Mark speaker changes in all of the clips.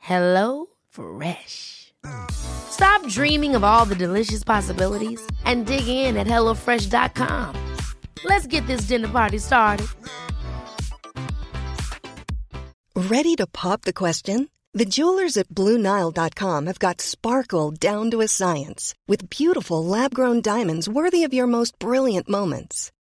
Speaker 1: Hello Fresh. Stop dreaming of all the delicious possibilities and dig in at HelloFresh.com. Let's get this dinner party started.
Speaker 2: Ready to pop the question? The jewelers at BlueNile.com have got sparkle down to a science with beautiful lab grown diamonds worthy of your most brilliant moments.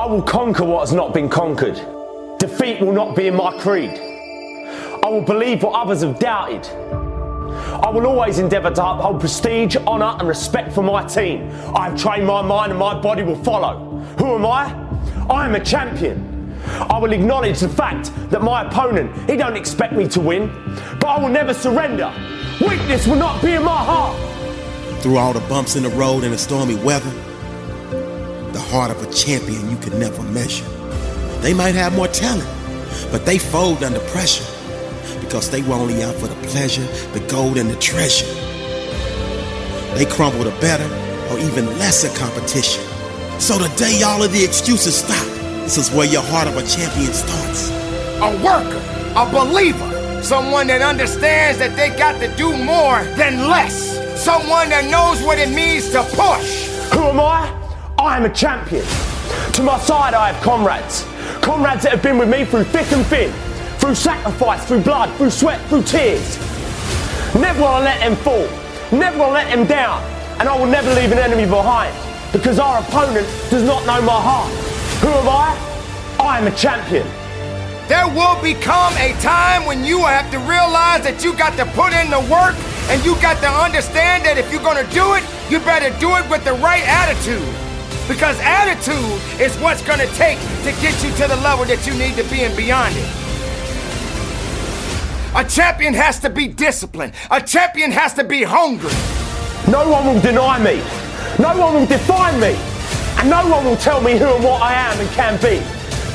Speaker 3: I will conquer what has not been conquered. Defeat will not be in my creed. I will believe what others have doubted. I will always endeavour to uphold prestige, honour, and respect for my team. I have trained my mind and my body will follow. Who am I? I am a champion. I will acknowledge the fact that my opponent, he don't expect me to win, but I will never surrender. Weakness will not be in my heart.
Speaker 4: Through all the bumps in the road and the stormy weather, the heart of a champion you can never measure. They might have more talent, but they fold under pressure because they were only out for the pleasure, the gold, and the treasure. They crumble to better or even lesser competition. So today, all of the excuses stop. This is where your heart of a champion starts.
Speaker 5: A worker, a believer, someone that understands that they got to do more than less, someone that knows what it means to push.
Speaker 3: Who am I? I am a champion. To my side, I have comrades. Comrades that have been with me through thick and thin, through sacrifice, through blood, through sweat, through tears. Never will I let them fall. Never will I let them down. And I will never leave an enemy behind because our opponent does not know my heart. Who am I? I am a champion.
Speaker 5: There will become a time when you have to realize that you got to put in the work and you got to understand that if you're going to do it, you better do it with the right attitude. Because attitude is what's going to take to get you to the level that you need to be and beyond it. A champion has to be disciplined. A champion has to be hungry.
Speaker 3: No one will deny me. No one will define me. And no one will tell me who and what I am and can be.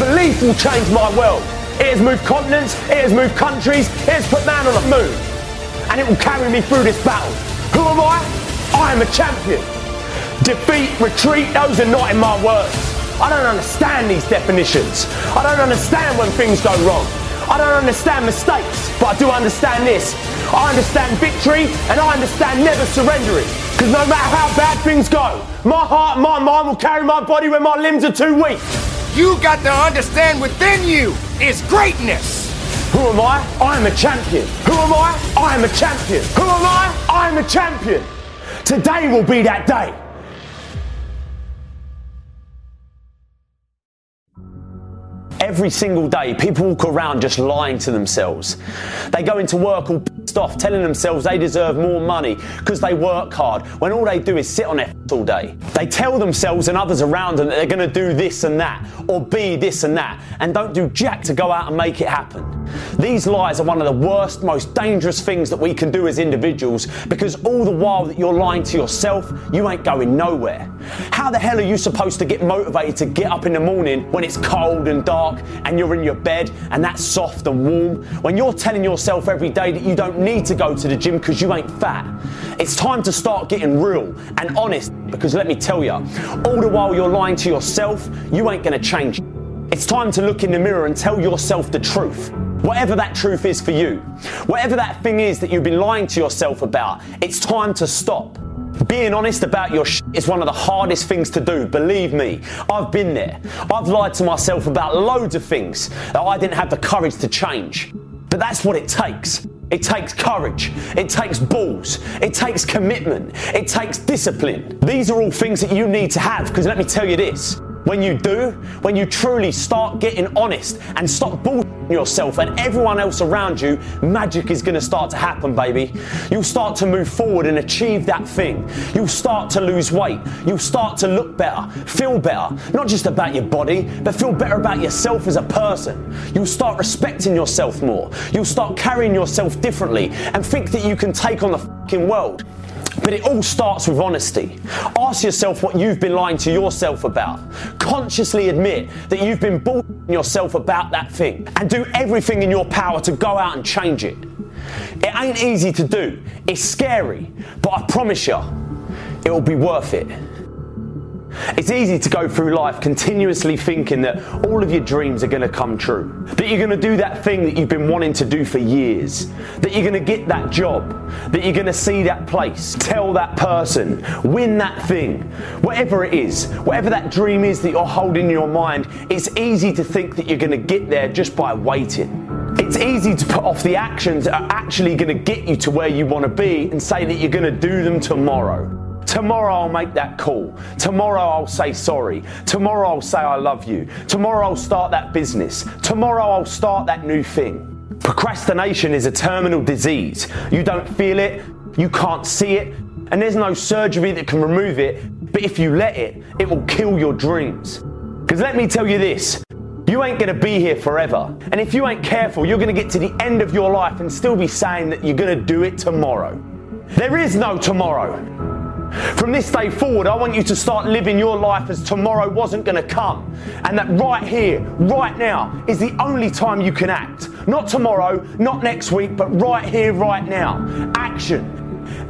Speaker 3: Belief will change my world. It has moved continents, it has moved countries, it has put man on the moon. And it will carry me through this battle. Who am I? I am a champion. Defeat, retreat, those are not in my words. I don't understand these definitions. I don't understand when things go wrong. I don't understand mistakes, but I do understand this. I understand victory and I understand never surrendering. Because no matter how bad things go, my heart and my mind will carry my body when my limbs are too weak.
Speaker 5: You got to understand within you is greatness.
Speaker 3: Who am I? I am a champion. Who am I? I am a champion. Who am I? I am a champion. Today will be that day. Every single day, people walk around just lying to themselves. They go into work all off, telling themselves they deserve more money because they work hard, when all they do is sit on their all day. They tell themselves and others around them that they're going to do this and that, or be this and that, and don't do jack to go out and make it happen. These lies are one of the worst, most dangerous things that we can do as individuals because all the while that you're lying to yourself, you ain't going nowhere. How the hell are you supposed to get motivated to get up in the morning when it's cold and dark and you're in your bed and that's soft and warm? When you're telling yourself every day that you don't need to go to the gym because you ain't fat. It's time to start getting real and honest because let me tell you, all the while you're lying to yourself, you ain't to change. It's time to look in the mirror and tell yourself the truth. Whatever that truth is for you, whatever that thing is that you've been lying to yourself about, it's time to stop. Being honest about your sh- is one of the hardest things to do, believe me. I've been there. I've lied to myself about loads of things that I didn't have the courage to change. But that's what it takes. It takes courage. It takes balls. It takes commitment. It takes discipline. These are all things that you need to have because let me tell you this. When you do, when you truly start getting honest and stop bullshitting yourself and everyone else around you, magic is going to start to happen, baby. You'll start to move forward and achieve that thing. You'll start to lose weight. You'll start to look better, feel better, not just about your body, but feel better about yourself as a person. You'll start respecting yourself more. You'll start carrying yourself differently and think that you can take on the fucking world. But it all starts with honesty. Ask yourself what you've been lying to yourself about. Consciously admit that you've been bullshitting yourself about that thing and do everything in your power to go out and change it. It ain't easy to do, it's scary, but I promise you, it will be worth it. It's easy to go through life continuously thinking that all of your dreams are going to come true. That you're going to do that thing that you've been wanting to do for years. That you're going to get that job. That you're going to see that place. Tell that person. Win that thing. Whatever it is, whatever that dream is that you're holding in your mind, it's easy to think that you're going to get there just by waiting. It's easy to put off the actions that are actually going to get you to where you want to be and say that you're going to do them tomorrow. Tomorrow I'll make that call. Tomorrow I'll say sorry. Tomorrow I'll say I love you. Tomorrow I'll start that business. Tomorrow I'll start that new thing. Procrastination is a terminal disease. You don't feel it, you can't see it, and there's no surgery that can remove it. But if you let it, it will kill your dreams. Because let me tell you this you ain't gonna be here forever. And if you ain't careful, you're gonna get to the end of your life and still be saying that you're gonna do it tomorrow. There is no tomorrow. From this day forward, I want you to start living your life as tomorrow wasn't going to come. And that right here, right now, is the only time you can act. Not tomorrow, not next week, but right here, right now. Action.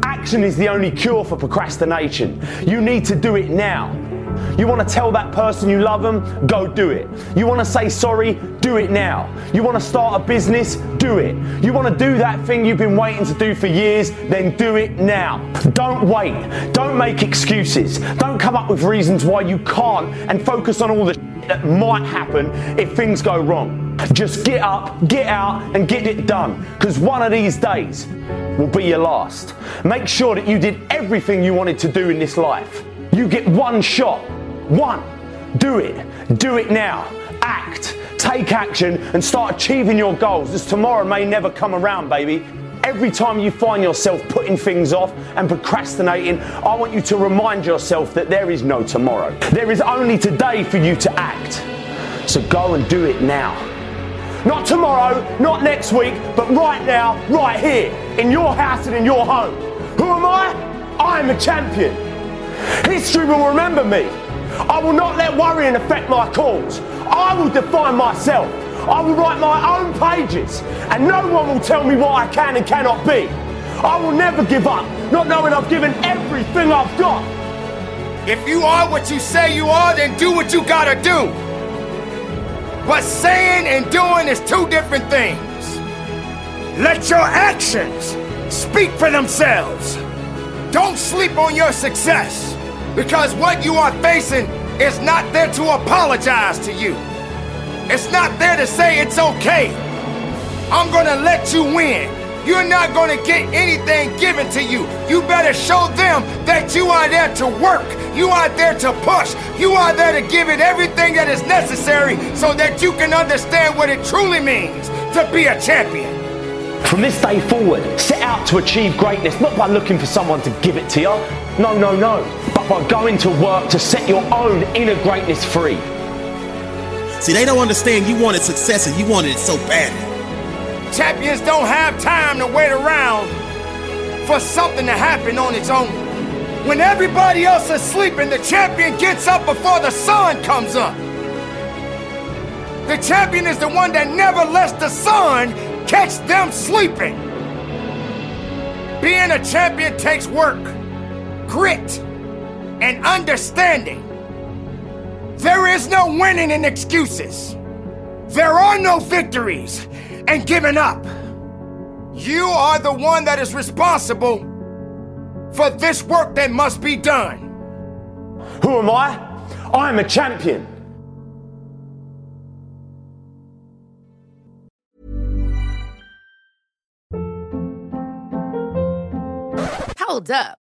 Speaker 3: Action is the only cure for procrastination. You need to do it now. You want to tell that person you love them? Go do it. You want to say sorry? Do it now. You want to start a business? Do it. You want to do that thing you've been waiting to do for years? Then do it now. Don't wait. Don't make excuses. Don't come up with reasons why you can't and focus on all the that might happen if things go wrong. Just get up, get out, and get it done. Because one of these days will be your last. Make sure that you did everything you wanted to do in this life. You get one shot. One. Do it. Do it now. Act. Take action and start achieving your goals as tomorrow may never come around, baby. Every time you find yourself putting things off and procrastinating, I want you to remind yourself that there is no tomorrow. There is only today for you to act. So go and do it now. Not tomorrow, not next week, but right now, right here, in your house and in your home. Who am I? I am a champion. History will remember me. I will not let worrying affect my cause. I will define myself. I will write my own pages, and no one will tell me what I can and cannot be. I will never give up, not knowing I've given everything I've got.
Speaker 5: If you are what you say you are, then do what you gotta do. But saying and doing is two different things. Let your actions speak for themselves. Don't sleep on your success because what you are facing is not there to apologize to you. It's not there to say it's okay. I'm gonna let you win. You're not gonna get anything given to you. You better show them that you are there to work. You are there to push. You are there to give it everything that is necessary so that you can understand what it truly means to be a champion.
Speaker 3: From this day forward, set out to achieve greatness, not by looking for someone to give it to you. No, no, no. But by going to work to set your own inner greatness free.
Speaker 4: See, they don't understand you wanted success and you wanted it so badly.
Speaker 5: Champions don't have time to wait around for something to happen on its own. When everybody else is sleeping, the champion gets up before the sun comes up. The champion is the one that never lets the sun catch them sleeping. Being a champion takes work, grit, and understanding. There is no winning in excuses. There are no victories and giving up. You are the one that is responsible for this work that must be done.
Speaker 3: Who am I? I am a champion.
Speaker 1: Hold up.